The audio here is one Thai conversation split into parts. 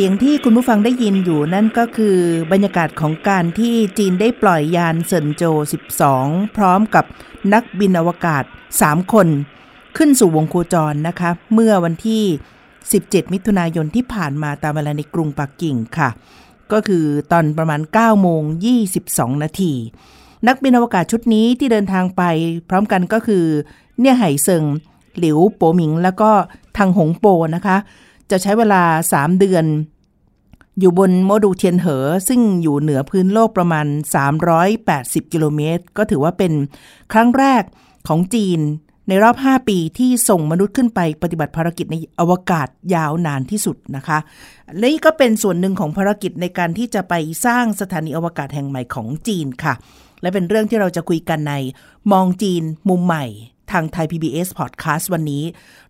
สียงที่คุณผู้ฟังได้ยินอยู่นั่นก็คือบรรยากาศของการที่จีนได้ปล่อยยานเซินโจ 12 พร้อมกับนักบินอวกาศ 3 คน ขึ้นสู่วงโคจรนะคะ เมื่อวันที่ 17 มิถุนายนที่ผ่านมาตามเวลาในกรุงปักกิ่งค่ะ ก็คือตอนประมาณ 9 โมง 22 นาที นักบินอวกาศชุดนี้ที่เดินทางไปพร้อมกันก็คือ เนี่ยไห่เซิง หลิวโปหมิง แล้วก็ทางหงโปนะคะ จะใช้เวลา 3 เดือน อยู่บนโมดูลเทียนเหอ ซึ่งอยู่เหนือพื้นโลกประมาณ 380 กิโลเมตร ก็ถือว่าเป็นครั้งแรกของจีนในรอบ 5 ปีที่ส่งมนุษย์ขึ้นไปปฏิบัติภารกิจในอวกาศยาวนานที่สุดนะคะ และนี่ก็เป็นส่วนหนึ่งของภารกิจในการที่จะไปสร้างสถานีอวกาศแห่งใหม่ของจีนค่ะ และเป็นเรื่องที่เราจะคุยกันในมองจีนมุมใหม่ ทางไทย PBS Podcast วันนี้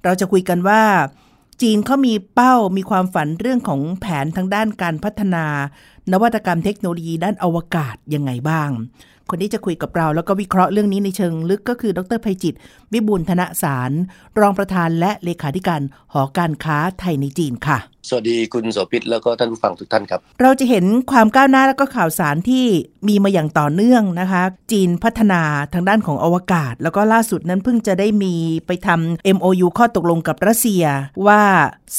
เราจะคุยกันว่า จีนเขามีเป้ามีความฝันเรื่องของแผนทางด้านการพัฒนา นวัตกรรมเทคโนโลยีด้านอวกาศยังไงบ้าง คนที่จะคุยกับเราแล้วก็วิเคราะห์เรื่องนี้ในเชิงลึกก็คือ ดรภัยจิต วิบูลธนสาร รองประธานและเลขาธิการหอการค้าไทยในจีนค่ะ สวัสดีคุณโสภิตแล้วก็ท่านผู้ฟังทุกท่านครับ เราจะเห็นความก้าวหน้าแล้วก็ข่าวสารที่มีมาอย่างต่อเนื่องนะคะ จีนพัฒนาทางด้านของอวกาศ แล้วก็ล่าสุดนั้นเพิ่งจะได้มีไปทำ MOU ข้อตกลงกับรัสเซีย ว่า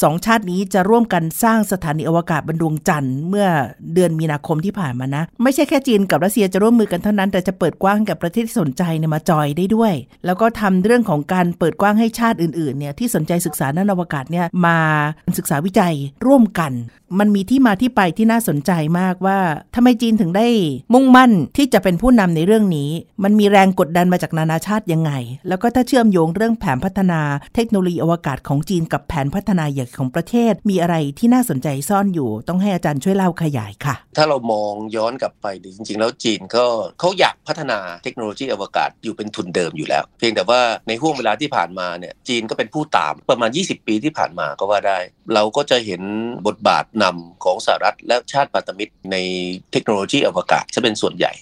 สองชาตินี้จะร่วมกันสร้างสถานีอวกาศบนดวงจันทร์เมื่อเดือนมีนาคมที่ผ่านมานะ ไม่ใช่แค่จีนกับรัสเซียจะร่วมมือกันเท่านั้น แต่จะเปิดกว้างกับประเทศที่สนใจเนี่ยมาจอยได้ด้วย แล้วก็ทำเรื่องของการเปิดกว้างให้ชาติอื่นๆเนี่ยที่สนใจศึกษาด้านอวกาศเนี่ยมาศึกษาวิจัยร่วมกัน มันมีที่มาที่ไปที่น่าสนใจมากว่าทำไมจีนถึงได้ มุ่งมั่นที่จะเป็นผู้นำในเรื่องนี้ มันมีแรงกดดันมาจากนานาชาติยังไง แล้วก็ถ้าเชื่อมโยงเรื่องแผนพัฒนาเทคโนโลยีอวกาศของจีนกับแผนพัฒนาใหญ่ของประเทศ มีอะไรที่น่าสนใจซ่อนอยู่ ต้องให้อาจารย์ช่วยเล่าขยายค่ะ ถ้าเรามองย้อนกลับไปจริงๆ แล้วจีนก็เขาอยากพัฒนาเทคโนโลยีอวกาศอยู่เป็นทุนเดิมอยู่แล้ว เพียงแต่ว่าในห่วงเวลาที่ผ่านมาเนี่ยจีนก็เป็นผู้ตามประมาณ 20 ปีที่ผ่านมาก็ว่าได้ เราก็จะเห็นบทบาทนำของสหรัฐและชาติพันธมิตรในเทคโนโลยีอวกาศจะเป็นส่วนใหญ่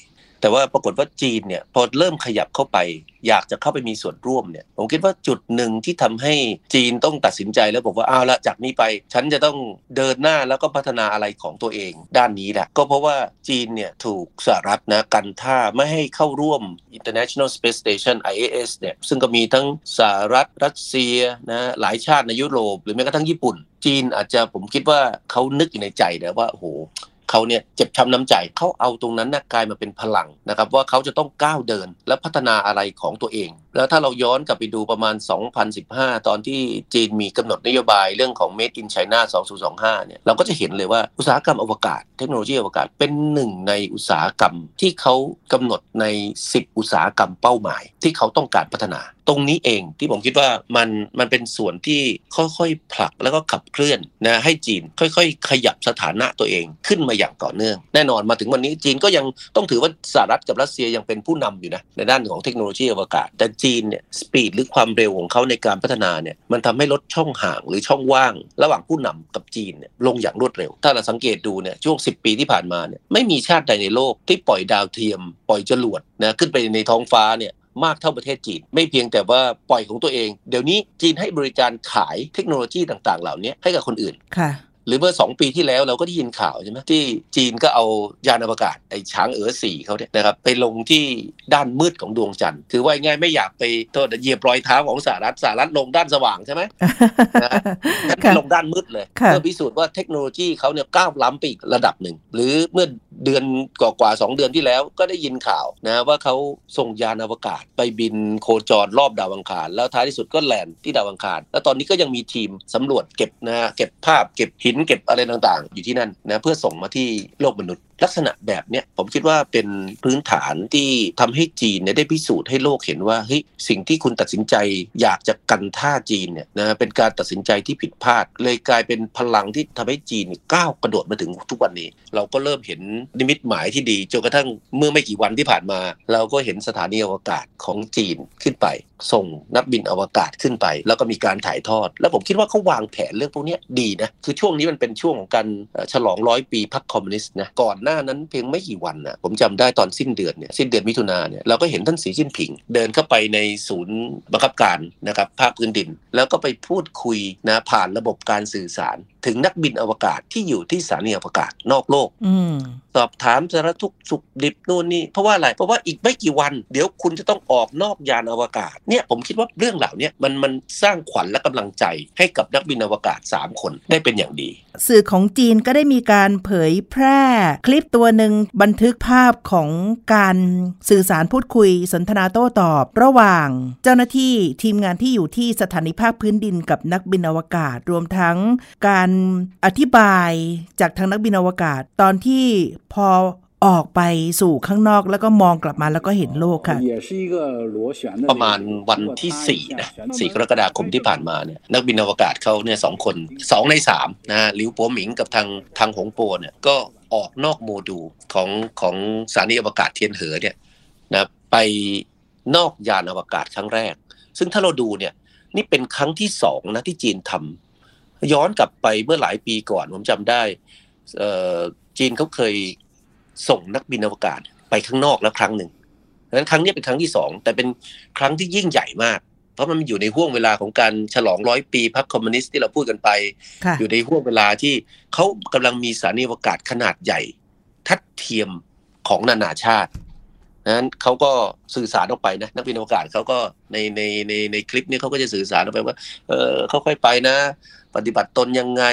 แต่ว่าปรากฏว่าจีนเนี่ยพอเริ่มขยับเข้าไป อยากจะเข้าไปมีส่วนร่วมเนี่ยผมคิดว่าจุดหนึ่งที่ทำให้จีนต้องตัดสินใจแล้วบอกว่าเอาละจากนี้ไป ฉันจะต้องเดินหน้าแล้วก็พัฒนาอะไรของตัวเองด้านนี้แหละก็เพราะว่าจีนเนี่ยถูกสหรัฐนะกันท่าไม่ให้เข้าร่วม International Space Station IAS เนี่ยซึ่งก็มีทั้งสหรัฐรัสเซียนะหลายชาติในยุโรป หรือแม้กระทั่งญี่ปุ่น จีนอาจจะผมคิดว่าเขานึกอยู่ในใจนะว่าโอ้โห เขาเนี่ยเจ็บช้ำน้ำใจเขาเอาตรงนั้นนะกลายมาเป็นพลังนะครับว่าเขาจะต้องก้าวเดินและพัฒนาอะไรของตัวเอง แล้วถ้าเราย้อนกลับไปดูประมาณ 2015 ตอนที่จีนมีกำหนดนโยบายเรื่องของ Made in China 2025 เนี่ยเราก็จะเห็นเลยว่าอุตสาหกรรมอวกาศ เทคโนโลยีอวกาศเป็นหนึ่งในอุตสาหกรรมที่เขากำหนดใน 10 อุตสาหกรรมเป้าหมาย ที่เขาต้องการพัฒนา ตรงนี้เองที่ผมคิดว่ามันมันเป็นส่วนที่ค่อยๆผลักแล้วก็ขับเคลื่อนนะให้จีนค่อย ๆ ขยับสถานะตัวเองขึ้นมาอย่างต่อเนื่อง แน่นอนมาถึงวันนี้จีนก็ยังต้องถือว่าสหรัฐกับรัสเซียยังเป็นผู้นำอยู่นะในด้านของเทคโนโลยีอวกาศ แต่จีนเนี่ยสปีดหรือความเร็วของเขาในการพัฒนาเนี่ยมันทำให้ลดช่องห่างหรือช่องว่าง ระหว่างผู้นำกับจีนเนี่ยลงอย่างรวดเร็ว ถ้าเราสังเกตดูเนี่ยช่วง 10 ปีที่ผ่านมาเนี่ยไม่มีชาติใดในโลกที่ปล่อยดาวเทียม ปล่อยจรวดนะขึ้นไปในท้องฟ้าเนี่ย มากเท่าประเทศจีน ไม่เพียงแต่ว่าปล่อยของตัวเอง เดี๋ยวนี้จีนให้บริการขายเทคโนโลยีต่าง ๆ เหล่านี้ให้กับคนอื่นค่ะหรือเมื่อสองปีที่แล้วเราก็ได้ยินข่าวใช่ไหมที่จีนก็เอายานอวกาศไอ้ช้างเอ๋อสี่เขาเนี่ยนะครับไปลงที่ด้านมืดของดวงจันทร์ถือว่าง่ายไม่อยากไปโทษเหยียบรอยเท้าของสหรัฐสหรัฐลงด้านสว่างใช่ไหมลงด้านมืดเลยเพื่อพิสูจน์ว่าเทคโนโลยีเขาเนี่ยก้าวล้ำไปอีกระดับหนึ่ง หรือเมื่อเดือนกว่าๆสองเดือนที่แล้วก็ได้ยินข่าวนะว่าเขาส่งยานอวกาศ ไปบินโคจรรอบดาวอังคาร แล้วท้ายที่สุดก็แลนด์ที่ดาวอังคาร แล้วตอนนี้ก็ยังมีทีมสำรวจเก็บนะเก็บภาพเก็บหินนเก็บอะไรต่างๆ อยู่ที่นั่นนะเพื่อส่งมาที่โลกมนุษย์ ลักษณะแบบเนี้ยผมคิดว่าเป็นพื้นฐานที่ทำให้จีนเนี่ยได้พิสูจน์ให้โลกเห็นว่าเฮ้ยสิ่งที่คุณตัดสินใจอยากจะกันท่าจีนเนี่ยนะเป็นการตัดสินใจที่ผิดพลาด เลยกลายเป็นพลังที่ทำให้จีนก้าวกระโดดมาถึงทุกวันนี้ เราก็เริ่มเห็นนิมิตหมายที่ดีจนกระทั่งเมื่อไม่กี่วันที่ผ่านมา เราก็เห็นสถานีอวกาศของจีนขึ้นไป ส่งนักบินอวกาศขึ้นไป แล้วก็มีการถ่ายทอด แล้วผมคิดว่าเขาวางแผนเรื่องพวกนี้ดีนะคือช่วงนี้มันเป็นช่วงของการฉลองร้อยปีพรรคคอมมิวนิสต์นะก่อนหน้านั้นเพียงไม่กี่วันนะผมจำได้ตอนสิ้นเดือนเนี่ยสิ้นเดือนมิถุนาเนี่ยเราก็เห็นท่านสีจิ้นผิง เดินเข้าไปในศูนย์บังคับการนะครับภาคพื้นดิน แล้วก็ไปพูดคุยนะผ่านระบบการสื่อสาร ถึงนักบินอวกาศที่อยู่ที่สถานีอวกาศนอกโลกอืมสอบถามสารทุกข์สุขดิบนู่นนี่เพราะว่าอะไรเพราะว่าอีกไม่กี่วัน เดี๋ยวคุณจะต้องออกนอกยานอวกาศเนี่ยผมคิดว่าเรื่องเหล่านี้มันมันสร้างขวัญและกำลังใจให้กับนักบินอวกาศ 3 คนได้เป็นอย่างดี สื่อของจีนก็ได้มีการเผยแพร่คลิปตัวหนึ่งบันทึกภาพของการสื่อสารพูดคุยสนทนาโต้ตอบ ระหว่างเจ้าหน้าที่ทีมงานที่อยู่ที่สถานีภาคพื้นดินกับนักบินอวกาศรวมทั้งการอธิบายจากทางนักบินอวกาศ ตอนที่พอออกไปสู่ข้างนอกแล้วก็มองกลับมาแล้วก็เห็นโลกค่ะ ประมาณวันที่ 4 นะ4กรกฎาคมที่ผ่านมาเนี่ยนักบินอวกาศเขาเนี่ยสองคน 2 ใน 3นะลิวปัวหมิงกับทางทางหงโปเนี่ยก็ออกนอกโมดูลของของสถานีอวกาศเทียนเหอเนี่ยนะไปนอกยานอวกาศครั้งแรก ซึ่งถ้าเราดูเนี่ยนี่เป็นครั้งที่สองนะที่จีนทำ ย้อนกลับไปเมื่อหลายปีก่อนผมจำได้เอ่อจีนเขาเคยส่งนักบินอวกาศไปข้างนอกแล้วครั้งหนึ่งดังนั้นครั้งนี้เป็นครั้งที่สองแต่เป็นครั้งที่ยิ่งใหญ่มาก เพราะมันอยู่ในห่วงเวลาของการฉลองร้อยปีพรรคคอมมิวนิสต์ที่เราพูดกันไปค่ะอยู่ในห่วงเวลาที่เขากำลังมีสถานีอวกาศขนาดใหญ่ ทัดเทียมของนานาชาตินั้นเขาก็สื่อสารออกไปนะนักบินอวกาศเขาก็ในในในในคลิปนี้เขาก็จะสื่อสารออกไปว่า เออเขาค่อยไปนะ ปฏิบัติตนยังไง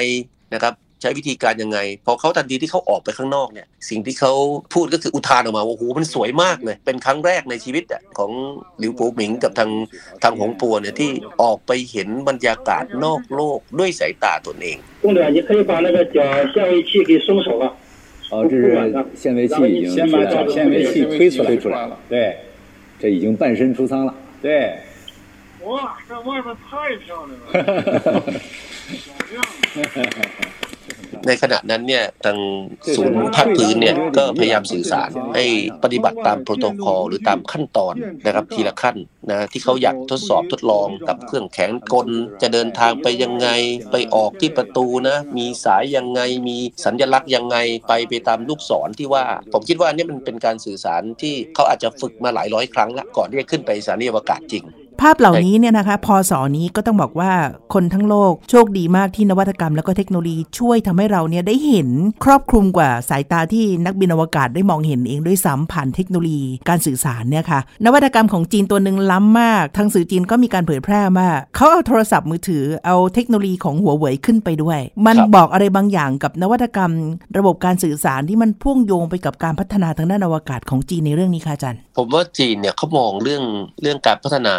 นะครับ ใช้วิธีการยังไง พอเขาทันทีที่เขาออกไปข้างนอกเนี่ย สิ่งที่เขาพูดก็คืออุทานออกมาว่าโอ้โหมันสวยมากเลย เป็นครั้งแรกในชีวิตอะของหลิวปูหมิงกับทางทางหงปัวเนี่ยที่ออกไปเห็นบรรยากาศนอกโลกด้วยสายตาตนเอง 公的，你可以把那个脚限位器给松手了。哦，这是限位器已经先把是限位器推出来推出来了。对，这已经半身出舱了。对，哇，这外面太漂亮了，小样儿。 ในขณะนั้นเนี่ยทางศูนย์ภาคพื้นเนี่ยก็พยายามสื่อสารให้ปฏิบัติตามโปรโตคอลหรือตามขั้นตอนนะครับทีละขั้นนะที่เขาอยากทดสอบทดลองกับเครื่องแข็งกล จะเดินทางไปยังไงไปออกที่ประตูนะ มีสายยังไงมีสัญลักษณ์ยังไงไปไปตามลูกศรที่ว่า ผมคิดว่าอันนี่มันเป็นการสื่อสารที่เขาอาจจะฝึกมาหลายร้อยครั้งละก่อนที่จะขึ้นไปสถานีอวกาศจริง ภาพเหล่านี้เนี่ยนะคะพอสอนี้ก็ต้องบอกว่าคนทั้งโลกโชคดีมากที่นวัตกรรม แล้วก็เทคโนโลยีช่วยทำให้เราเนี่ยได้เห็นครอบคลุมกว่าสายตาที่นักบินอวกาศได้มองเห็นเองด้วยซ้ำผ่านเทคโนโลยีการสื่อสารเนี่ยค่ะนวัตกรรมของจีนตัวหนึ่งล้ำมาก ทางสื่อจีนก็มีการเผยแพร่ว่าเขาเอาโทรศัพท์มือถือเอาเทคโนโลยีของหัวเว่ยขึ้นไปด้วย มันบบอกอะไรบางอย่างกับนวัตกรรม ระบบการสื่อสารที่มันพ่วงโยงไปกับการพัฒนาทางด้านอวกาศของจีนในเรื่องนี้ค่ะอาจารย์ ผมว่าจีนเนี่ยเขามองเรื่องเรื่องการพัฒนา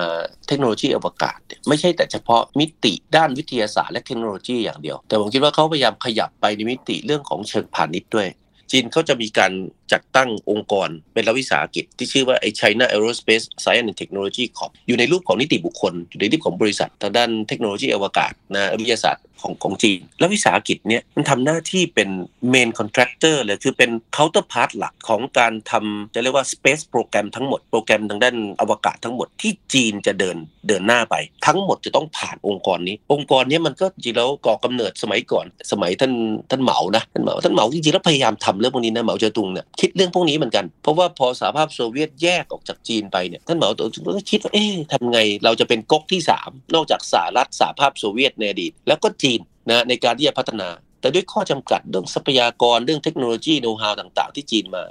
เทคโนโลยีอวกาศไม่ใช่แต่เฉพาะมิติด้านวิทยาศาสตร์และเทคโนโลยีอย่างเดียว แต่ผมคิดว่าเขาพยายามขยับไปในมิติเรื่องของเชิงพาณิชย์ด้วยจีนเขาจะมีการจัดตั้งองค์กรเป็นรัฐวิสาหกิจ ที่ชื่อว่าไอ้ China Aerospace Science and Technology Corp อยู่ในรูปของนิติบุคคล อยู่ในรูปของบริษัททางด้านเทคโนโลยีอวกาศนะวิทยาศาสตร์ของของจีน แล้ววิสาหกิจเนี่ยมันทำหน้าที่เป็น main contractor เลยคือเป็น counterpart หลักของการทำจะเรียกว่า space program ทั้งหมดโปรแกรมทางด้านอวกาศทั้งหมดที่จีนจะเดินเดินหน้าไป ทั้งหมดจะต้องผ่านองค์กรนี้ องค์กรนี้มันก็จริงแล้วก่อกำเนิดสมัยก่อน สมัยท่านท่านเหมานะท่านเหมาท่านเหมาจริงๆแล้วพยายามทำเรื่องพวกนี้นะเหมาเจ๋อตุงเนี่ยคิดเรื่องพวกนี้เหมือนกันเพราะว่าพอสหภาพโซเวียตแยกออกจากจีนไปเนี่ยท่านเหมาเจ๋อตุงก็คิดว่าเอ๊ะทำไงเราจะเป็นก๊กที่สามนอกจากสหรัฐสหภาพโซเวียตในอดีตแล้วก็จีน นะในการที่จะพัฒนา แต่ด้วยข้อจำกัดเรื่องทรัพยากรเรื่องเทคโนโลยีโน้ตฮาวต่าง ๆ ที่จีนมา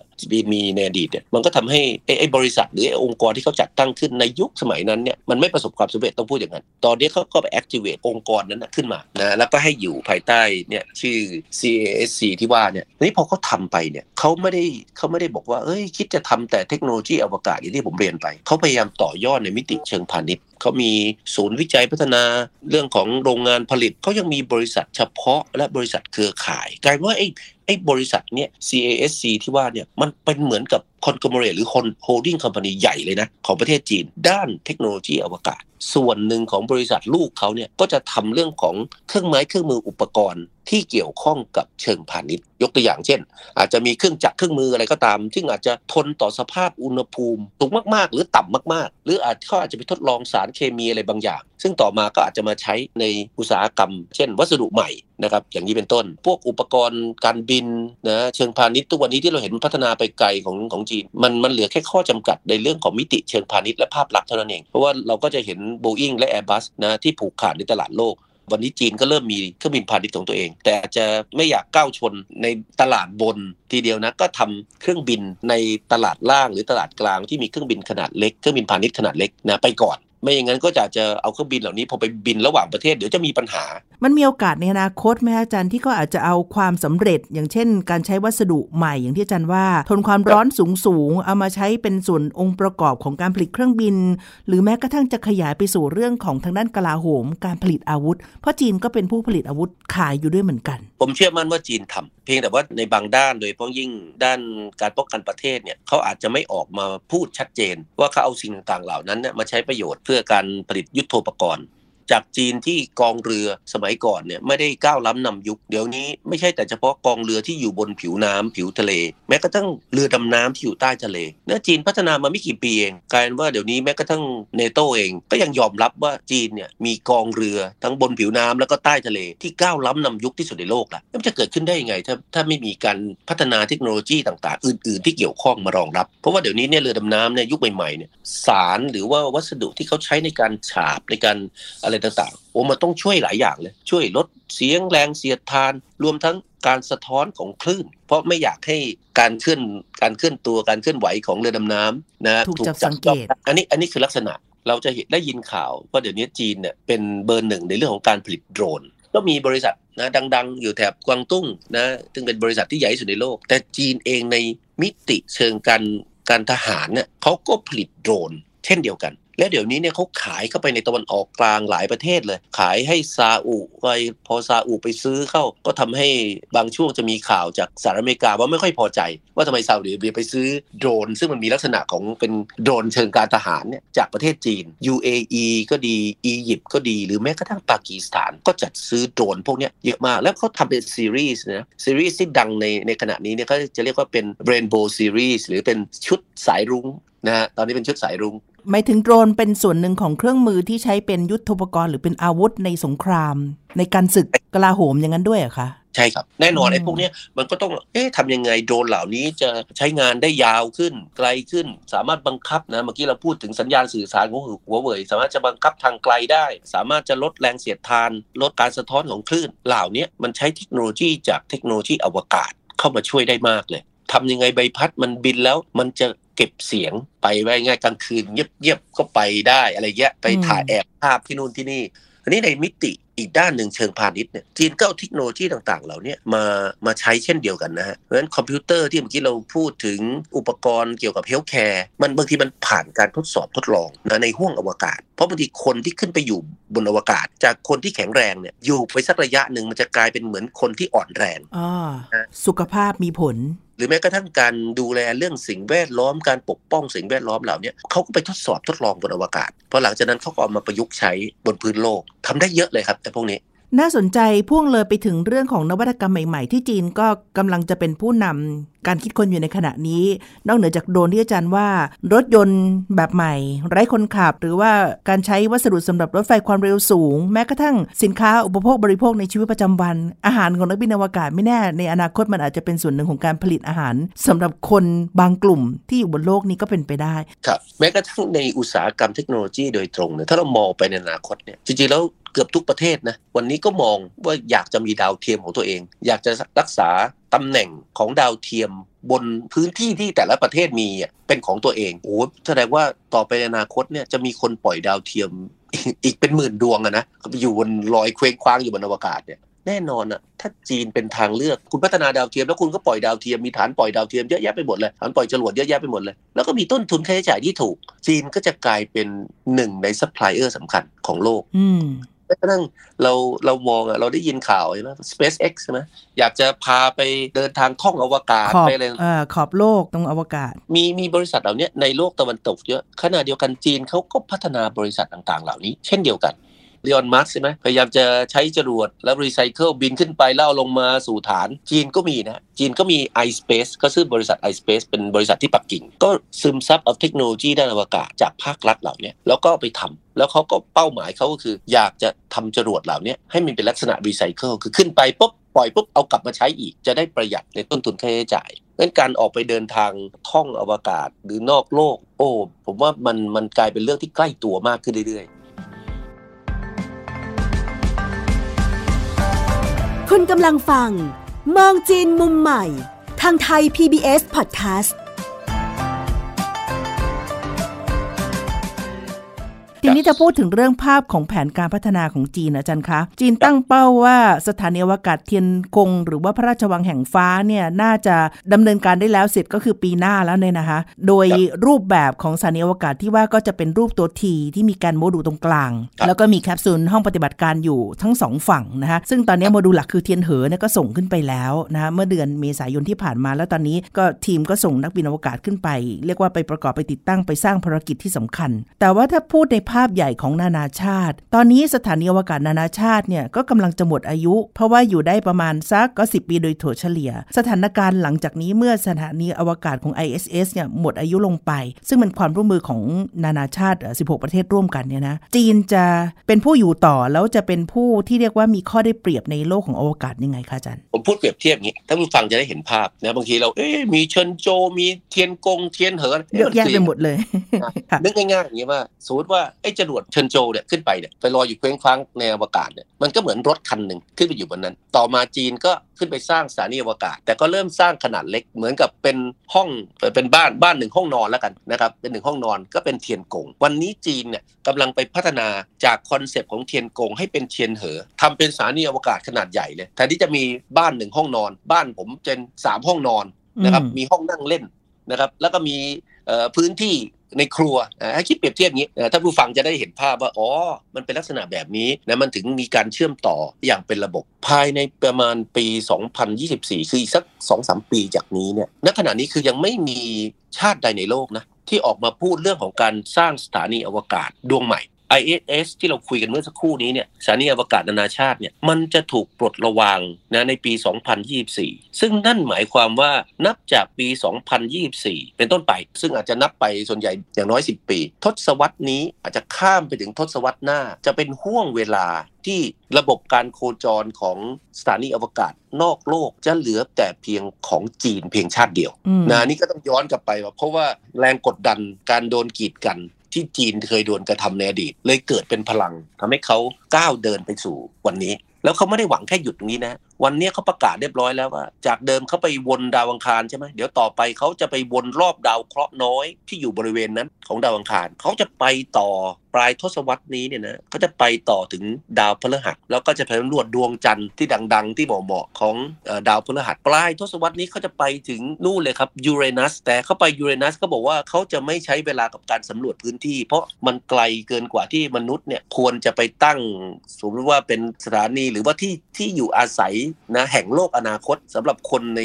มีในอดีตเนี่ยมันก็ทำให้ไอ้บริษัทหรือไอ้องค์กรที่เขาจัดตั้งขึ้นในยุคสมัยนั้นเนี่ยมันไม่ประสบความสำเร็จต้องพูดอย่างนั้น ตอนนี้เขาก็ไป activate องค์กรนั้นขึ้นมานะแล้วก็ให้อยู่ภายใต้เนี่ยชื่อ CASC ที่ว่าเนี่ยนี่พอเขาทำไปเนี่ยเขาไม่ได้เขาไม่ได้บอกว่าเอ้ยคิดจะทำแต่เทคโนโลยีอวกาศอย่างที่ผมเรียนไปเขาพยายามต่อยอดในมิติเชิงพาณิชย์ เขามีศูนย์วิจัยพัฒนาเรื่องของโรงงานผลิตเขายังมีบริษัทเฉพาะและบริษัทเครือข่ายกลายว่าไอ้ไอ้บริษัทเนี่ย CASC ที่ว่าเนี่ยมันเป็นเหมือนกับ คอนก l o เร t หรือคนโฮลดิ้งคอมพานีใหญ่เลยนะ ของประเทศจีน ด้านเทคโนโลยีอวกาศ ส่วนหนึ่งของบริษัทลูกเขาเนี่ยก็จะทำเรื่องของเครื่องไม้เครื่องมืออุปกรณ์ที่เกี่ยวข้องกับเชิงพาณิชย์ ยกตัวอย่างเช่น อาจจะมีเครื่องจักรเครื่องมืออะไรก็ตาม ซึ่งอาจจะทนต่อสภาพอุณหภูมิสูงมากๆ หรือต่ำมากๆ หรืออาจเขาอาจจะไปทดลองสารเคมีอะไรบางอย่าง ซึ่งต่อมาก็อาจจะมาใช้ในอุตสาหกรรม เช่น วัสดุใหม่นะครับอย่างนี้เป็นต้น พวกอุปกรณ์การบินนะเชิงพาณิชย์ทุกวันนี้ที่เราเห็นพัฒนาไปไกลของของจีน มันมันเหลือแค่ข้อจำกัดในเรื่องของมิติเชิงพาณิชย์และภาพลักษณ์เท่านั้นเอง เพราะว่าเราก็จะเห็นโบอิงและ Airbus นะที่ผูกขาดในตลาดโลกวันนี้จีนก็เริ่มมีเครื่องบินพาณิชย์ของตัวเอง แต่จจะไม่อยากก้าวชนในตลาดบนทีเดียวนะก็ทำเครื่องบินในตลาดล่างหรือตลาดกลางที่มีเครื่องบินขนาดเล็กเครื่องบินพาณิชย์ขนาดเล็กนะไปก่อน ไม่อย่างนั้นก็จะจะเอาเครื่องบินเหล่านี้พอไปบินระหว่างประเทศเดี๋ยวจะมีปัญหา มันมีโอกาสในอนาคตไหมอาจารย์ที่ก็อาจจะเอาความสำเร็จ อย่างเช่น การใช้วัสดุใหม่อย่างที่อาจารย์ว่า ทนความร้อนสูงสูงเอามาใช้เป็นส่วนองค์ประกอบของการผลิตเครื่องบิน หรือแม้กระทั่งจะขยายไปสู่เรื่องของทางด้านกลาโหม การผลิตอาวุธ เพราะจีนก็เป็นผู้ผลิตอาวุธขายอยู่ด้วยเหมือนกัน ผมเชื่อมั่นว่าจีนทำเพียงแต่ว่าในบางด้านโดยเฉพาะยิ่งด้านการป้องกันประเทศเนี่ยเขาอาจจะไม่ออกมาพูดชัดเจน ว่าเขาเอาสิ่งต่างๆเหล่านั้นเนี่ยมาใช้ประโยชน์เพื่อการผลิตยุทโธปกรณ์ จากจีนที่กองเรือสมัยก่อนเนี่ยไม่ได้ก้าวล้ำนำยุค เดี๋ยวนี้ไม่ใช่แต่เฉพาะกองเรือที่อยู่บนผิวน้ำผิวทะเล แม้กระทั่งเรือดำน้ำที่อยู่ใต้ทะเลเนื้อจีนพัฒนามาไม่กี่ปีเองกลายเป็นว่าเดี๋ยวนี้แม้กระทั่งเนโตเองก็ยังยอมรับว่าจีนเนี่ยมีกองเรือทั้งบนผิวน้ำแล้วก็ใต้ทะเลที่ก้าวล้ำนำยุคที่สุดในโลกละมันจะเกิดขึ้นได้ยังไง ถ้าถ้าไม่มีการพัฒนาเทคโนโลยีต่างๆ อื่น ๆ ที่เกี่ยวข้องมารองรับ เพราะว่าเดี๋ยวนี้เนี่ยเรือดำน้ำเนี่ยยุคใหม่ๆเนี่ยสารหรือว่าวัสดุที่เขาใช้ในการฉาบในการอะไรต่างๆ โอ้มันต้องช่วยหลายอย่างเลย ช่วยลดเสียงแรงเสียดทาน รวมทั้งการสะท้อนของคลื่น เพราะไม่อยากให้การเคลื่อนการเคลื่อนตัวการเคลื่อนไหวของเรือดำน้ำนะถูกจับสังเกตอันนี้อันนี้คือลักษณะเราจะเห็นได้ยินข่าวว่าเดี๋ยวนี้จีนเนี่ยเป็นเบอร์หนึ่งในเรื่องของการผลิตโดรนก็มีบริษัทนะดัง ๆ อยู่แถบกวางตุ้งนะซึ่งเป็นบริษัทที่ใหญ่ที่สุดในโลก แต่จีนเองในมิติเชิงการการทหารเนี่ยเขาก็ผลิตโดรน เช่นเดียวกัน และเดี๋ยวนี้เนี่ยเขาขายเข้าไปในตะวันออกกลางหลายประเทศเลย ขายให้ซาอุไปพอซาอุไปซื้อเข้า ก็ทำให้บางช่วงจะมีข่าวจากสหรัฐอเมริกาว่าไม่ค่อยพอใจ ว่าทำไมซาอุดิอาระเบียไปซื้อโดรน ซึ่งมันมีลักษณะของเป็นโดรนเชิงการทหารเนี่ยจากประเทศจีน UAE ก็ดีอียิปต์ก็ดีหรือแม้กระทั่งปากีสถาน ก็จัดซื้อโดรนพวกนี้เยอะมากแล้วเขาทำเป็นซีรีส์นะซีรีส์ที่ดังในในขณะนี้เนี่ยเขาจะเรียกว่าเป็น Rainbow Series หรือเป็นชุดสายรุ้งนะฮะตอนนี้เป็นชุดสายรุ้ง หมายถึงโดรนเป็นส่วนหนึ่งของเครื่องมือที่ใช้เป็นยุทโธปกรณ์หรือเป็นอาวุธในสงคราม ในการศึกกลาโหมอย่างนั้นด้วยเหรอะคะใช่ครับ แน่นอนอืมไอ้พวกเนี้ยมันก็ต้อง เอ๊ะทำยังไงโดรนเหล่านี้จะใช้งานได้ยาวขึ้น ไกลขึ้น สามารถบังคับนะ เมื่อกี้เราพูดถึงสัญญาณสื่อสารของหัวเว่ยสามารถจะบังคับทางไกลได้ สามารถจะลดแรงเสียดทาน ลดการสะท้อนของคลื่น เหล่านี้มันใช้เทคโนโลยีจากเทคโนโลยีอวกาศเข้ามาช่วยได้มากเลยทำยังไงใบพัดมันบินแล้วมันจะ เก็บเสียงไปไว้ง่ายกลางคืนเงียบๆก็ไปได้อะไรเงี้ยไปถ่ายแอบภาพที่นู่นที่นี่อันนี้ในมิติอีกด้านหนึ่งเชิงพาณิชย์เนี่ยจีนก็เอาเทคโนโลยีต่างๆ เหล่านี้มามาใช้เช่นเดียวกันนะฮะเพราะฉะนั้นคอมพิวเตอร์ที่เมื่อกี้เราพูดถึงอุปกรณ์เกี่ยวกับ healthcare มันบางทีมันผ่านการทดสอบทดลองนะในห้วงอวกาศ เพราะบางทีคนที่ขึ้นไปอยู่บนอวกาศ จากคนที่แข็งแรงเนี่ยอยู่ไปสักระยะหนึ่งมันจะกลายเป็นเหมือนคนที่อ่อนแรงอ๋อสุขภาพมีผล รือแม้กระทั่งการดูแลเรื่องสิ่งแวดล้อมการปกป้องสิ่งแวดล้อมเหล่านี้เขาก็ไปทดสอบทดลองบนอวกาศพอหลังจากนั้นเขาก็เอามาประยุกต์ใช้บนพื้นโลกทำได้เยอะเลยครับ แต่พวกนี้ น่าสนใจพ่วงเลยไปถึงเรื่องของนวัตกรรมใหม่ๆ ที่จีนก็กำลังจะเป็นผู้นำการคิดคนอยู่ในขณะนี้ นอกเหนือจากโดรนที่อาจารย์ว่า รถยนต์แบบใหม่ ไร้คนขับ หรือว่าการใช้วัสดุสำหรับรถไฟความเร็วสูง แม้กระทั่งสินค้าอุปโภคบริโภคในชีวิตประจำวัน อาหารของนักบินอวกาศไม่แน่ ในอนาคตมันอาจจะเป็นส่วนหนึ่งของการผลิตอาหารสำหรับคนบางกลุ่มที่อยู่บนโลกนี้ก็เป็นไปได้ครับแม้กระทั่งในอุตสาหกรรมเทคโนโลยีโดยตรงเนี่ยถ้าเรามองไปในอนาคตเนี่ยจริงๆแล้ว เกือบทุกประเทศนะวันนี้ก็มองว่าอยากจะมีดาวเทียมของตัวเอง อยากจะรักษาตำแหน่งของดาวเทียมบนพื้นที่ที่แต่ละประเทศมีเป็นของตัวเองโอ้แสดงว่าต่อไปในอนาคตเนี่ยจะมีคนปล่อยดาวเทียมอีกเป็นหมื่นดวงอะนะอยู่บนลอยเคว้งคว้างอยู่บนอวกาศเนี่ยแน่นอนอะถ้าจีนเป็นทางเลือกคุณพัฒนาดาวเทียมแล้วคุณก็ปล่อยดาวเทียมมีฐานปล่อยดาวเทียมเยอะแยะไปหมดเลยฐานปล่อยจรวดเยอะแยะไปหมดเลยแล้วก็มีต้นทุนค่าใช้จ่ายที่ถูก จีนก็จะกลายเป็นหนึ่งในซัพพลายเออร์สำคัญของโลก กระทั่งเราเรามองอะเราได้ยินข่าวใช่ไหม SpaceX ใช่ไหมอยากจะพาไปเดินทางท่องอวกาศขอบไปอะไรเอ่อขอบโลกตรงอวกาศ มีมีบริษัทเหล่านี้ในโลกตะวันตกเยอะขณะเดียวกันจีนเขาก็พัฒนาบริษัทต่างๆ เหล่านี้ เช่นเดียวกัน อีลอนมัสก์ใช่ไหมพยายามจะใช้จรวดแล้วรีไซเคิลบินขึ้นไปแล้วเอาลงมาสู่ฐาน จีนก็มีนะ จีนก็มี iSpace ก็ชื่อบริษัท iSpace เป็นบริษัทที่ปักกิ่ง ก็ซึมซับเอาเทคโนโลยีด้านอวกาศจากภาครัฐเหล่านี้แล้วก็ไปทำแล้วเขาก็เป้าหมายเขาก็คืออยากจะทำจรวดเหล่านี้ให้มันเป็นลักษณะรีไซเคิลคือขึ้นไปปุ๊บปล่อยปุ๊บเอากลับมาใช้อีกจะได้ประหยัดในต้นทุนค่าใช้จ่ายงั้นการออกไปเดินทางท่องอวกาศหรือนอกโลก โอ้ผมว่ามันมันกลายเป็นเรื่องที่ใกล้ตัวมากขึ้นเรื่อยๆ คุณกำลังฟัง มองจีนมุมใหม่ ทางไทย PBS Podcast ทีนี้จะพูดถึงเรื่องภาพของแผนการพัฒนาของจีนอาจารย์คะ จีนตั้งเป้าว่าสถานีอวกาศเทียนกง หรือว่าพระราชวังแห่งฟ้าเนี่ยน่าจะดำเนินการได้แล้วเสร็จก็คือปีหน้าแล้วเนี่ยนะคะ โดยรูปแบบของสถานีอวกาศที่ว่าก็จะเป็นรูปตัวทีที่มีการโมดูลตรงกลางครับแล้วก็มีแคปซูลห้องปฏิบัติการอยู่ทั้งสองฝั่งนะคะซึ่งตอนนี้โมดูลหลักคือเทียนเหอเนี่ยก็ส่งขึ้นไปแล้วนะคะเมื่อเดือนเมษายนที่ผ่านมา แล้วตอนนี้ก็ทีมก็ส่งนักบินอวกาศขึ้นไป เรียกว่าไปประกอบไปติดตั้งไปสร้างภารกิจที่สำคัญ แต่ว่าถ้าพูดในภาพใหญ่ของนานาชาติ ตอนนี้สถานีอวกาศนานาชาติเนี่ยก็กำลังจะหมดอายุ เพราะว่าอยู่ได้ประมาณสักก็สิปีโดยถั่วเฉลี่ย สถานการณ์หลังจากนี้เมื่อสถานีอวกาศของ ISS เนี่ยหมดอายุลงไป ซึ่งเป็นความร่วมมือของนานาชาติเอ่อ16 ประเทศร่วมกันเนี่ยนะจีนจะเป็นผู้อยู่ต่อแล้วจะเป็นผู้ที่เรียกว่ามีข้อได้เปรียบในโลกของอวกาศยังไงคะอาจารย์ผมพูดเปรียบเทียบอย่างนี้ท่านผู้ฟังจะได้เห็นภาพนะบางทีเราเอ๊ะมีเชิญโจมีเทียนกงเทียนเหอเยอะแยะไปหมดเลยค่ะนึกง่ายๆอย่างนี้ว่าสมมติว่าไอ้จรวดเชิญโจเนี่ยขึ้นไปเนี่ยไปลอยอยู่เคว้งคว้างในอวกาศเนี่ยมันก็เหมือนรถคันหนึ่งขึ้นไปอยู่บนนั้น ต่อมาจีนก็ขึ้นไปสร้างสถานีอวกาศ แต่ก็เริ่มสร้างขนาดเล็กเหมือนกับเป็นห้องเป็นบ้านบ้านหนึ่งห้องนอนแล้วกันนะครับเป็นหนึ่งห้องนอนก็เป็นเทียนกง วันนี้จีนเนี่ยกำลังไปพัฒนาจาก concept ของเทียนกงให้เป็นเทียนเหอทำเป็นสถานีอวกาศขนาดใหญ่เลยแทนที่จะมีบ้านหนึ่งห้องนอน บ้านผมเป็นสามห้องนอนนะครับอืมมีห้องนั่งเล่นนะครับแล้วก็มีเอ่อ พื้นที่ในครัวให้คิดเปรียบเทียบอย่างนี้เอ่อถ้าผู้ฟังจะได้เห็นภาพว่าอ๋อมันเป็นลักษณะแบบนี้นะมันถึงมีการเชื่อมต่ออย่างเป็นระบบภายในประมาณปี 2024 คืออีกสัก 2-3 ปีจากนี้เนี่ยณขณะนี้คือยังไม่มีชาติใดในโลกนะที่ออกมาพูดเรื่องของการสร้างสถานีอวกาศดวงใหม่ ISS ที่เราคุยกันเมื่อสักครู่นี้เนี่ยสถานีอวกาศนานาชาติเนี่ยมันจะถูกปลดระวางนะในปี 2024 ซึ่งนั่นหมายความว่านับจากปี 2024 เป็นต้นไป ซึ่งอาจจะนับไปส่วนใหญ่อย่างน้อย 10 ปี ทศวรรษนี้อาจจะข้ามไปถึงทศวรรษหน้า จะเป็นห่วงเวลาที่ระบบการโคจรของสถานีอวกาศนอกโลกจะเหลือแต่เพียงของจีนเพียงชาติเดียวนะนี่ก็ต้องย้อนกลับไปว่าเพราะว่าแรงกดดันการโดนกีดกัน ที่จีนเคยโดนกระทำในอดีต เลยเกิดเป็นพลังทำให้เขาก้าวเดินไปสู่วันนี้ แล้วเขาไม่ได้หวังแค่หยุดตรงนี้นะ วันนี้เขาประกาศเรียบร้อยแล้วว่า จากเดิมเขาไปวนดาวอังคารใช่ไหมเดี๋ยวต่อไปเขาจะไปวนรอบดาวเคราะห์น้อยที่อยู่บริเวณนั้นของดาวอังคารเขาจะไปต่อปลายทศวรรษนี้เนี่ยนะเขาจะไปต่อถึงดาวพฤหัส แล้วก็จะไปสำรวจดวงจันทร์ที่ดัง ๆ ที่เหมาะๆของดาวพฤหัส ปลายทศวรรษนี้เขาจะไปถึงนู่นเลยครับยูเรนัสแต่เขาไปยูเรนัสเขาบอกว่าเขาจะไม่ใช้เวลากับการสำรวจพื้นที่ เพราะมันไกลเกินกว่าที่มนุษย์เนี่ยควรจะไปตั้งสมมติว่าเป็นสถานีหรือว่าที่ที่อยู่อาศัยนะแห่งโลกอนาคตสำหรับคนใน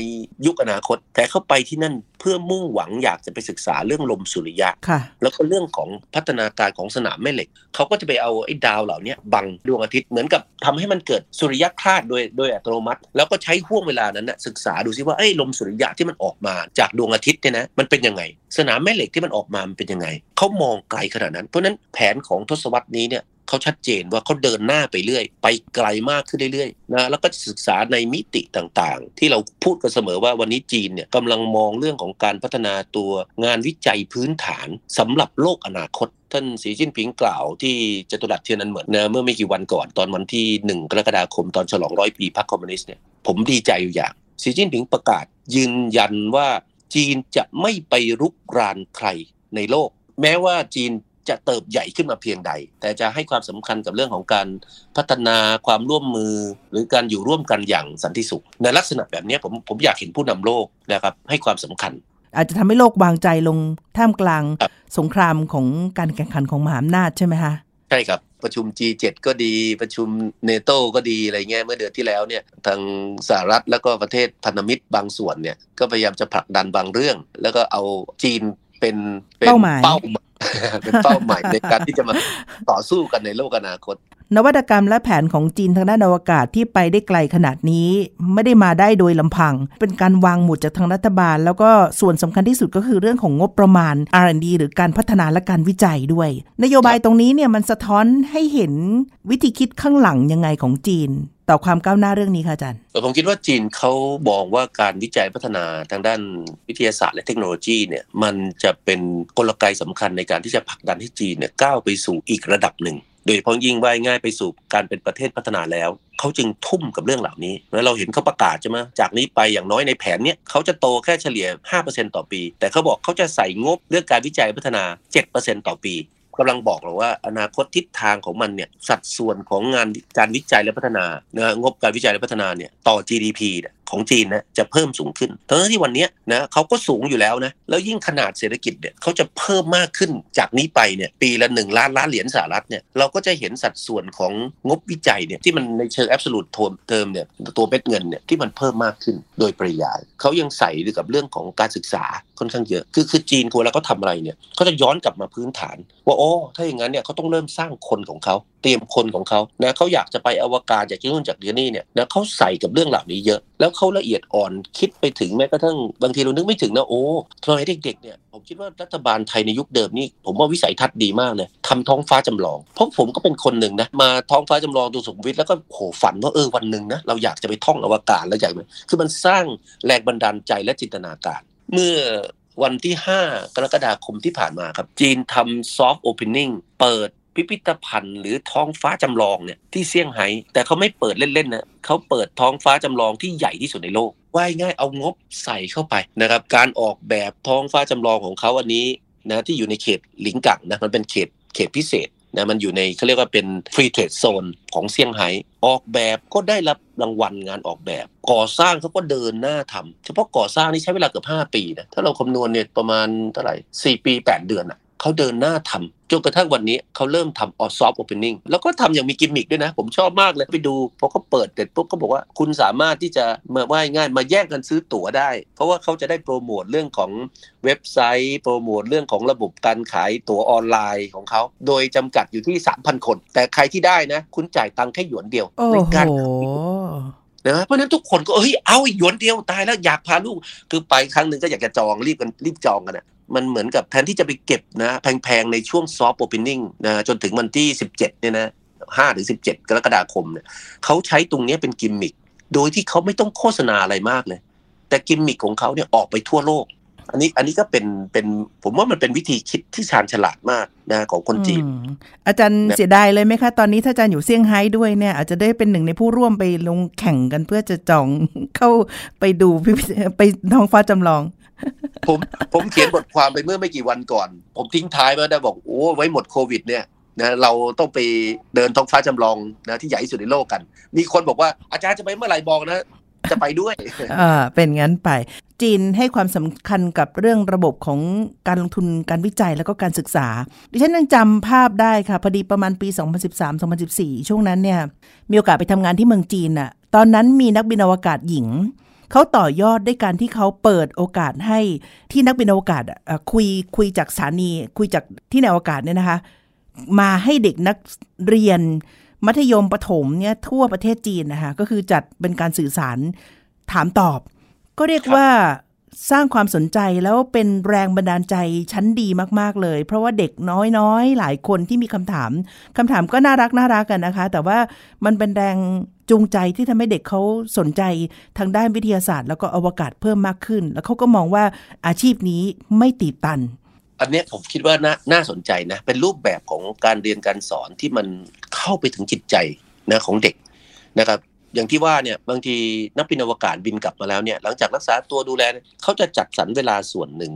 ยุคอนาคต แต่เขาไปที่นั่นเพื่อมุ่งหวังอยากจะไปศึกษาเรื่องลมสุริยะค่ะแล้วก็เรื่องของพัฒนาการของสนามแม่เหล็ก เขาก็จะไปเอาไอ้ดาวเหล่านี้บังดวงอาทิตย์เหมือนกับทำให้มันเกิดสุริยคราสโดยโดยอัตโนมัติ แล้วก็ใช้ห่วงเวลานั้นนะศึกษาดูซิว่าไอ้ลมสุริยะที่มันออกมาจากดวงอาทิตย์เนี่ยนะมันเป็นยังไง สนามแม่เหล็กที่มันออกมามันเป็นยังไงเขามองไกลขนาดนั้น เพราะฉะนั้นแผนของทศวรรษนี้เนี่ย เขาชัดเจนว่าเขาเดินหน้าไปเรื่อย ไปไกลมากขึ้นเรื่อยๆนะแล้วก็ศึกษาในมิติต่างๆ ที่เราพูดกันเสมอว่าวันนี้จีนเนี่ยกำลังมองเรื่องของการพัฒนาตัวงานวิจัยพื้นฐานสำหรับโลกอนาคตท่านสีจิ้นผิงกล่าวที่จตุรัสเทียนนันเหมือนนะเมื่อไม่กี่วันก่อนตอนวันที่ 1 กรกฎาคมตอนฉลองร้อยปีพรรคคอมมิวนิสต์เนี่ยผมดีใจอยู่อย่างสีจิ้นผิงประกาศ ยืนยันว่าจีนจะไม่ไปรุกรานใครในโลก แม้ว่าจีน จะเติบใหญ่ขึ้นมาเพียงใด แต่จะให้ความสำคัญกับเรื่องของการพัฒนาความร่วมมือ หรือการอยู่ร่วมกันอย่างสันติสุข ในลักษณะแบบนี้ผมผมอยากเห็นผู้นำโลกนะครับให้ความสำคัญ อาจจะทำให้โลกวางใจลงท่ามกลางครับสงครามของการแข่งขันของมหาอำนาจใช่ไหมคะใช่ครับประชุม G7 ก็ดีประชุมเนโตก็ดีอะไรเงี้ยเมื่อเดือนที่แล้วเนี่ยทางสหรัฐแล้วก็ประเทศพันธมิตรบางส่วนเนี่ยก็พยายามจะผลักดันบางเรื่อง แล้วก็เอาจีน เป็นป็นเป้าหมายเป้าหมายเป็นเป้าหมายในการที่จะมาต่อสู้กันในโลกอนาคต นวัตกรรมและแผนของจีนทางด้านอวกาศที่ไปได้ไกลขนาดนี้ ไม่ได้มาได้โดยลำพัง เป็นการวางหมุดจากทางรัฐบาล แล้วก็ส่วนสำคัญที่สุดก็คือเรื่องของงบประมาณ R&D หรือการพัฒนาและการวิจัยด้วย นโยบายตรงนี้เนี่ยมันสะท้อนให้เห็นวิธีคิดข้างหลังยังไงของจีน ต่อความก้าวหน้าเรื่องนี้ค่ะอาจารย์ผมคิดว่าจีนเขามองว่าการวิจัยพัฒนาทางด้านวิทยาศาสตร์และเทคโนโลยีเนี่ยมันจะเป็นกลไกสำคัญในการที่จะผลักดันให้จีนเนี่ยก้าวไปสู่อีกระดับหนึ่ง โดยเฉพาะยิ่งว่ายง่ายไปสู่การเป็นประเทศพัฒนาแล้วเขาจึงทุ่มกับเรื่องเหล่านี้แล้วเราเห็นเขาประกาศใช่ไหมจากนี้ไปอย่างน้อยในแผนเนี้ยเขาจะโตแค่เฉลี่ย 5%ต่อปี แต่เขาบอกเขาจะใส่งบเรื่องการวิจัยพัฒนา 7%ต่อปี กำลังบอกเราว่า อนาคตทิศทางของมันเนี่ยสัดส่วนของงานการวิจัยและพัฒนานะงบการวิจัยและพัฒนาเนี่ยต่อ GDP เนี่ย ของจีนนะจะเพิ่มสูงขึ้นทั้งที่วันนี้นะเขาก็สูงอยู่แล้วนะแล้วยิ่งขนาดเศรษฐกิจเนี่ยเขาจะเพิ่มมากขึ้นจากนี้ไปเนี่ยปีละหนึ่งล้านล้านเหรียญสหรัฐเนี่ยเราก็จะเห็นสัดส่วนของงบวิจัยเนี่ยที่มันในเชิง absolute term เนี่ยตัวเม็ดเงินเนี่ยที่มันเพิ่มมากขึ้นโดยปริยายเขายังใส่ด้วยกับเรื่องของการศึกษาค่อนข้างเยอะ คือคือจีนเวลาเขาทำอะไรเนี่ยเขาจะย้อนกลับมาพื้นฐาน ว่าโอ้ถ้าอย่างนั้นเนี่ยเขาต้องเริ่มสร้างคนของเขาเตรียมคนของเขานะเขาอยากจะไปอวกาศจากที่นู่นจากที่นี่เนี่ยนะเขาใส่กับเรื่องเหล่านี้เยอะ แล้วเขาละเอียดอ่อนคิดไปถึงแม้กระทั่งบางทีเรานึกไม่ถึงนะโอ้สมัยเด็กๆเนี่ยผมคิดว่ารัฐบาลไทยในยุคเดิมนี่ผมว่าวิสัยทัศน์ดีมากเลยทำท้องฟ้าจำลองเพราะผมก็เป็นคนหนึ่งนะมาท้องฟ้าจำลองดูสุขวิทแล้วก็โหฝันว่าเออวันหนึ่งนะเราอยากจะไปท่องอวกาศแล้วอยากไปคือมันสร้างแรงบันดาลใจและจินตนาการ เมื่อวันที่ 5 กรกฎาคมที่ผ่านมาครับ จีนทำ soft opening เปิด พิพิธภัณฑ์หรือท้องฟ้าจำลองเนี่ยที่เซี่ยงไฮ้แต่เขาไม่เปิดเล่นๆนะเขาเปิดท้องฟ้าจำลองที่ใหญ่ที่สุดในโลกว่าง่ายๆเอางบใส่เข้าไปนะครับ การออกแบบท้องฟ้าจำลองของเขาอันนี้นะที่อยู่ในเขตหลิงกังนะมันเป็นเขตเขตพิเศษนะมันอยู่ในเขาเรียกว่าเป็น free trade zoneของเซี่ยงไฮ้ออกแบบก็ได้รับรางวัลงานออกแบบ ก่อสร้างเขาก็เดินหน้าทำเฉพาะก่อสร้างนี่ใช้เวลาเกือบ5 ปีนะถ้าเราคำนวณเนี่ยประมาณเท่าไหร่4ปี 8 เดือนอะเขาเดินหน้าทำ จนกระทั่งวันนี้เขาเริ่มทำออ soft opening แล้วก็ทำอย่างมีกิมมิกด้วยนะ ผมชอบมากเลย ไปดูพอเขาเปิดเสร็จปุ๊บเขาบอกว่าคุณสามารถที่จะมาว่าง่ายๆมาแย่งกันซื้อตั๋วได้ เพราะว่าเขาจะได้โปรโมทเรื่องของเว็บไซต์ โปรโมทเรื่องของระบบการขายตั๋วออนไลน์ของเขา โดยจำกัดอยู่ที่ 3,000 คน แต่ใครที่ได้นะ คุณจ่ายตังค์แค่หยวนเดียวโอ้ในโหการ นะเพราะนั้นทุกคนก็เฮ้ยเอาอีกหยวนเดียวตายแล้วอยากพาลูกคือไปครั้งหนึ่งก็อยากจะจองรีบกันรีบจองกันอะมันเหมือนกับแทนที่จะไปเก็บนะแพงๆในช่วงซอฟต์โอเปนนิ่งนะจนถึงวันที่ 17เนี่ยนะห้าถึงสิบเจ็ดกรกฎาคมเนี่ยเขาใช้ตรงนี้เป็นกิมมิคโดยที่เขาไม่ต้องโฆษณาอะไรมากเลย แต่กิมมิคของเขาเนี่ยออกไปทั่วโลก อันนี้อันนี้ก็เป็นเป็นผมว่ามันเป็นวิธีคิดที่ชาญฉลาดมากนะของคนจีนอืมอาจารย์นะเสียดายเลยไหมคะ ตอนนี้ถ้าอาจารย์อยู่เซี่ยงไฮ้ด้วยเนี่ย อาจจะได้เป็นหนึ่งในผู้ร่วมไปลงแข่งกันเพื่อจะจองเข้าไปดูพิพิธไปท้องฟ้าจำลอง ผมผมเขียนบทความไปเมื่อไม่กี่วันก่อน ผมทิ้งท้ายไว้ได้บอกโอ้ไว้หมดโควิด เนี่ยนะเราต้องไปเดินท้องฟ้าจำลองนะที่ใหญ่ที่สุดในโลกกัน มีคนบอกว่าอาจารย์จะไปเมื่อไหร่บอกนะ จะไปด้วยอ่าเป็นงั้นไป จีนให้ความสำคัญกับเรื่องระบบของการลงทุนการวิจัยแล้วก็การศึกษา ดิฉันยังจำภาพได้ค่ะ พอดีประมาณปี 2013-2014 ช่วงนั้นเนี่ยมีโอกาสไปทำงานที่เมืองจีนน่ะตอนนั้นมีนักบินอวกาศหญิงเขาต่อยอดด้วยการที่เขาเปิดโอกาสให้ที่นักบินอวกาศคุยคุยจากสถานี คุยจากที่ในอวกาศเนี่ยนะคะ มาให้เด็กนักเรียน มัธยมประถมเนี่ยทั่วประเทศจีนนะคะก็คือจัดเป็นการสื่อสารถามตอบ ก็เรียกว่าสร้างความสนใจแล้วเป็นแรงบันดาลใจชั้นดีมาก ๆ เลย เพราะว่าเด็กน้อยๆ หลายคนที่มีคำถามคำถามก็น่ารักน่ารักกันนะคะ แต่ว่ามันเป็นแรงจูงใจที่ทำให้เด็กเขาสนใจทางด้านวิทยาศาสตร์ แล้วก็อวกาศเพิ่มมากขึ้น แล้วเขาก็มองว่าอาชีพนี้ไม่ตีบตัน อันนี้ผมคิดว่าน่าน่าสนใจนะ เป็นรูปแบบของการเรียนการสอนที่มันเข้าไปถึงจิตใจนะของเด็กนะครับอย่างที่ว่าเนี่ยบางทีนักบินอวกาศบินกลับมาแล้วเนี่ยหลังจากรักษาตัวดูแลเขาจะจัดสรรเวลาส่วนหนึ่ง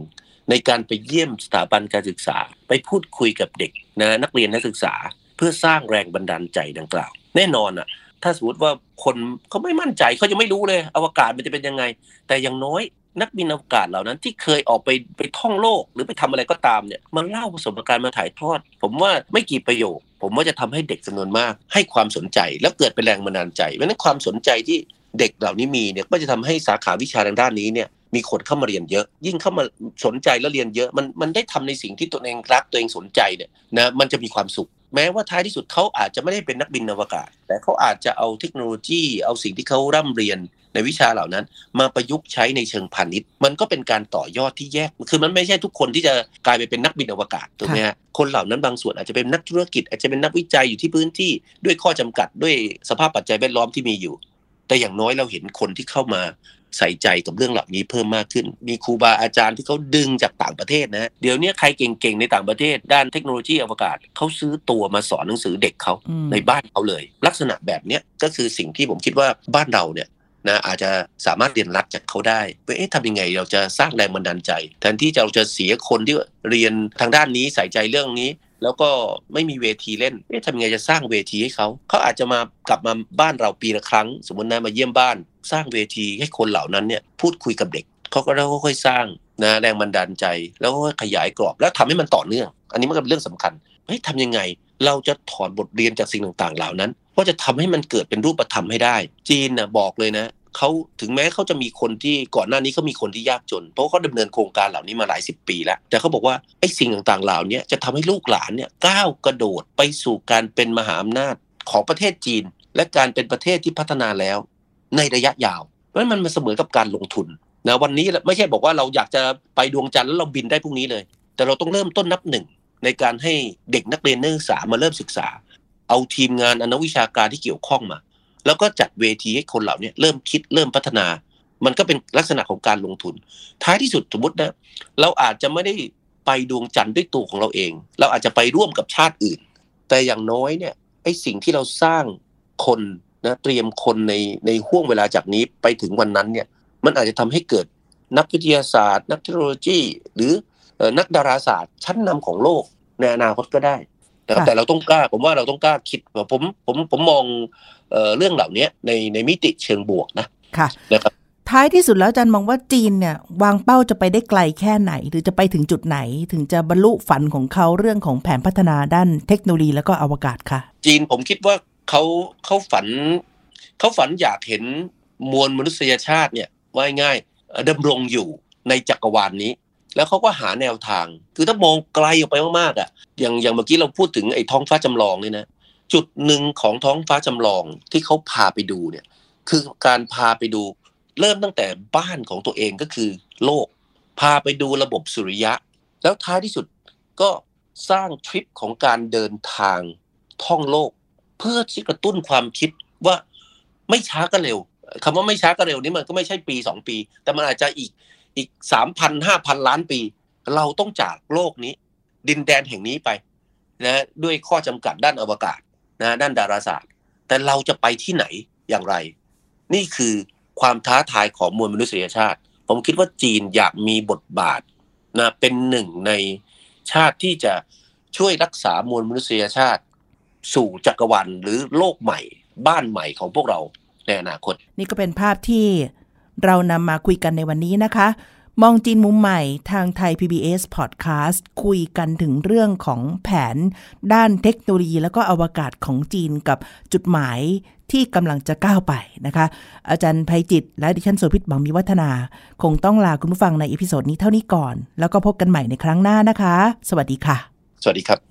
ในการไปเยี่ยมสถาบันการศึกษา ไปพูดคุยกับเด็กนะนักเรียนนักศึกษา เพื่อสร้างแรงบันดาลใจดังกล่าว แน่นอนอะถ้าสมมติว่าคนเขาไม่มั่นใจเขาจะไม่รู้เลย อวกาศมันจะเป็นยังไง แต่อย่างน้อย นักบินอวกาศเหล่านั้นที่เคยออกไปไปท่องโลกหรือไปทำอะไรก็ตามเนี่ยมันเล่าประสบการณ์มาถ่ายทอด ผมว่าไม่กี่ประโยค ผมว่าจะทำให้เด็กจำนวนมาก ให้ความสนใจ แล้วเกิดเป็นแรงบันดาลใจเพราะนั้นความสนใจที่เด็กเหล่านี้มีเนี่ยก็จะทำให้สาขาวิชาทางด้านนี้เนี่ยมีคนเข้ามาเรียนเยอะ ยิ่งเข้ามาสนใจแล้วเรียนเยอะมันมันได้ทำในสิ่งที่ตัวเองรักตัวเองสนใจเนี่ยนะมันจะมีความสุข แม้ว่าท้ายที่สุดเขาอาจจะไม่ได้เป็นนักบินอวกาศ แต่เขาอาจจะเอาเทคโนโลยี เอาสิ่งที่เขาร่ำเรียน ในวิชาเหล่านั้น มาประยุกต์ใช้ในเชิงพาณิชย์ มันก็เป็นการต่อยอดที่แยก คือมันไม่ใช่ทุกคนที่จะกลายไปเป็นนักบินอวกาศถูกไหมฮะคนเหล่านั้นบางส่วนอาจจะเป็นนักธุรกิจ อาจจะเป็นนักวิจัยอยู่ที่พื้นที่ด้วยข้อจำกัดด้วยสภาพปัจจัยแวดล้อมที่มีอยู่ แต่อย่างน้อยเราเห็นคนที่เข้ามาใส่ใจกับเรื่องเหล่านี้เพิ่มมากขึ้น มีครูบาอาจารย์ที่เขาดึงจากต่างประเทศนะ เดี๋ยวนี้ใครเก่งๆ ในต่างประเทศ ด้านเทคโนโลยีอวกาศเขาซื้อตัวมาสอนหนังสือเด็กเขาอืมในบ้านเขาเลย ลักษณะแบบเนี้ยก็คือสิ่งที่ผมคิดว่าบ้านเราเนี่ย นะอาจจะสามารถเรียนรู้จากเขาได้ว่าเอ๊ะทำยังไงเราจะสร้างแรงบันดาลใจ แทนที่เราจะเสียคนที่เรียนทางด้านนี้ใส่ใจเรื่องนี้ แล้วก็ไม่มีเวทีเล่นเอ๊ะทำยังไงจะสร้างเวทีให้เขาเขาอาจจะมากลับมาบ้านเราปีละครั้ง สมมตินะมาเยี่ยมบ้าน สร้างเวทีให้คนเหล่านั้นเนี่ยพูดคุยกับเด็กเขาก็แล้วค่อยสร้างนะแรงบันดาลใจ แล้วก็ขยายกรอบแล้วทำให้มันต่อเนื่อง อันนี้มันก็เป็นเรื่องสำคัญ เฮ้ยทำยังไง เราจะถอดบทเรียนจากสิ่งต่างๆ เหล่านั้นว่าจะทำให้มันเกิดเป็นรูปธรรมให้ได้ จีนนะบอกเลยนะเขาถึงแม้เขาจะมีคนที่ก่อนหน้านี้เขามีคนที่ยากจน เพราะเขาดำเนินโครงการเหล่านี้มาหลายสิบปีแล้ว แต่เขาบอกว่าไอ้สิ่งต่างๆ เหล่านี้จะทำให้ลูกหลานเนี่ยก้าวกระโดดไปสู่การเป็นมหาอำนาจของประเทศจีน และการเป็นประเทศที่พัฒนาแล้ว ในระยะยาวเพราะมันมันเสมอกับการลงทุนนะวันนี้ไม่ใช่บอกว่าเราอยากจะไปดวงจันทร์แล้วเราบินได้พรุ่งนี้เลย แต่เราต้องเริ่มต้นนับหนึ่ง ในการให้เด็กนักเรียนนักศึกษามาเริ่มศึกษา เอาทีมงานอนกวิชาการที่เกี่ยวข้องมา แล้วก็จัดเวทีให้คนเหล่านี้เริ่มคิดเริ่มพัฒนา มันก็เป็นลักษณะของการลงทุน ท้ายที่สุดสมมตินะเราอาจจะไม่ได้ไปดวงจันทร์ด้วยตัวของเราเอง เราอาจจะไปร่วมกับชาติอื่น แต่อย่างน้อยเนี่ยไอ้สิ่งที่เราสร้างคนนะเตรียมคนในในห่วงเวลาจากนี้ไปถึงวันนั้นเนี่ยมันอาจจะทำให้เกิดนักวิทยาศาสตร์ นักเทคโนโลยี หรือ นักดาราศาสตร์ชั้นนำของโลกในอนาคตก็ได้แต่ค่ะแต่เราต้องกล้าผมว่าเราต้องกล้าคิดผมผมผมมองเอ่อเรื่องเหล่านี้ในในมิติเชิงบวกนะค่ะนะครับท้ายที่สุดแล้วอาจารย์มองว่าจีนเนี่ยวางเป้าจะไปได้ไกลแค่ไหน หรือจะไปถึงจุดไหน ถึงจะบรรลุฝันของเขาเรื่องของแผนพัฒนาด้านเทคโนโลยีแล้วก็อวกาศค่ะ จีนผมคิดว่าเขาเขาฝันเขาฝันอยากเห็นมวลมนุษยชาติเนี่ยว่าง่ายๆเอ่อดำรงอยู่ในจักรวาลนนี้ แล้วเขาก็หาแนวทาง คือถ้ามองไกลออกไปมากๆอะ อย่างอย่างเมื่อกี้เราพูดถึงไอ้ท้องฟ้าจำลองเนี่ยนะ จุดหนึ่งของท้องฟ้าจำลองที่เขาพาไปดูเนี่ย คือการพาไปดูเริ่มตั้งแต่บ้านของตัวเองก็คือโลก พาไปดูระบบสุริยะ แล้วท้ายที่สุดก็สร้างทริปของการเดินทางท่องโลก เพื่อที่กระตุ้นความคิดว่าไม่ช้าก็เร็วคำว่าไม่ช้าก็เร็วนี้มันก็ไม่ใช่ปีสองปี แต่มันอาจจะอีก อีกสามพันห้าพันล้านปี เราต้องจากโลกนี้ ดินแดนแห่งนี้ไปนะด้วยข้อจำกัดด้านอวกาศนะด้านดาราศาสตร์ แต่เราจะไปที่ไหนอย่างไร นี่คือความท้าทายของมวลมนุษยชาติ ผมคิดว่าจีนอยากมีบทบาทนะเป็นหนึ่งในชาติที่จะช่วยรักษามวลมนุษยชาติ สู่จักรวาลหรือโลกใหม่ บ้านใหม่ของพวกเราในอนาคต นี่ก็เป็นภาพที่ เรานำมาคุยกันในวันนี้นะคะ มองจีนมุมใหม่ทางไทย PBS Podcast คุยกันถึงเรื่องของแผน ด้านเทคโนโลยี แล้วก็อวกาศของจีนกับจุดหมายที่กำลังจะก้าวไปนะคะ อาจารย์ไพจิตร และดิฉันโสภิต หวังวิวัฒนา คงต้องลาคุณผู้ฟังใน episode นี้เท่านี้ก่อน แล้วก็พบกันใหม่ในครั้งหน้านะคะ สวัสดีค่ะ สวัสดีครับ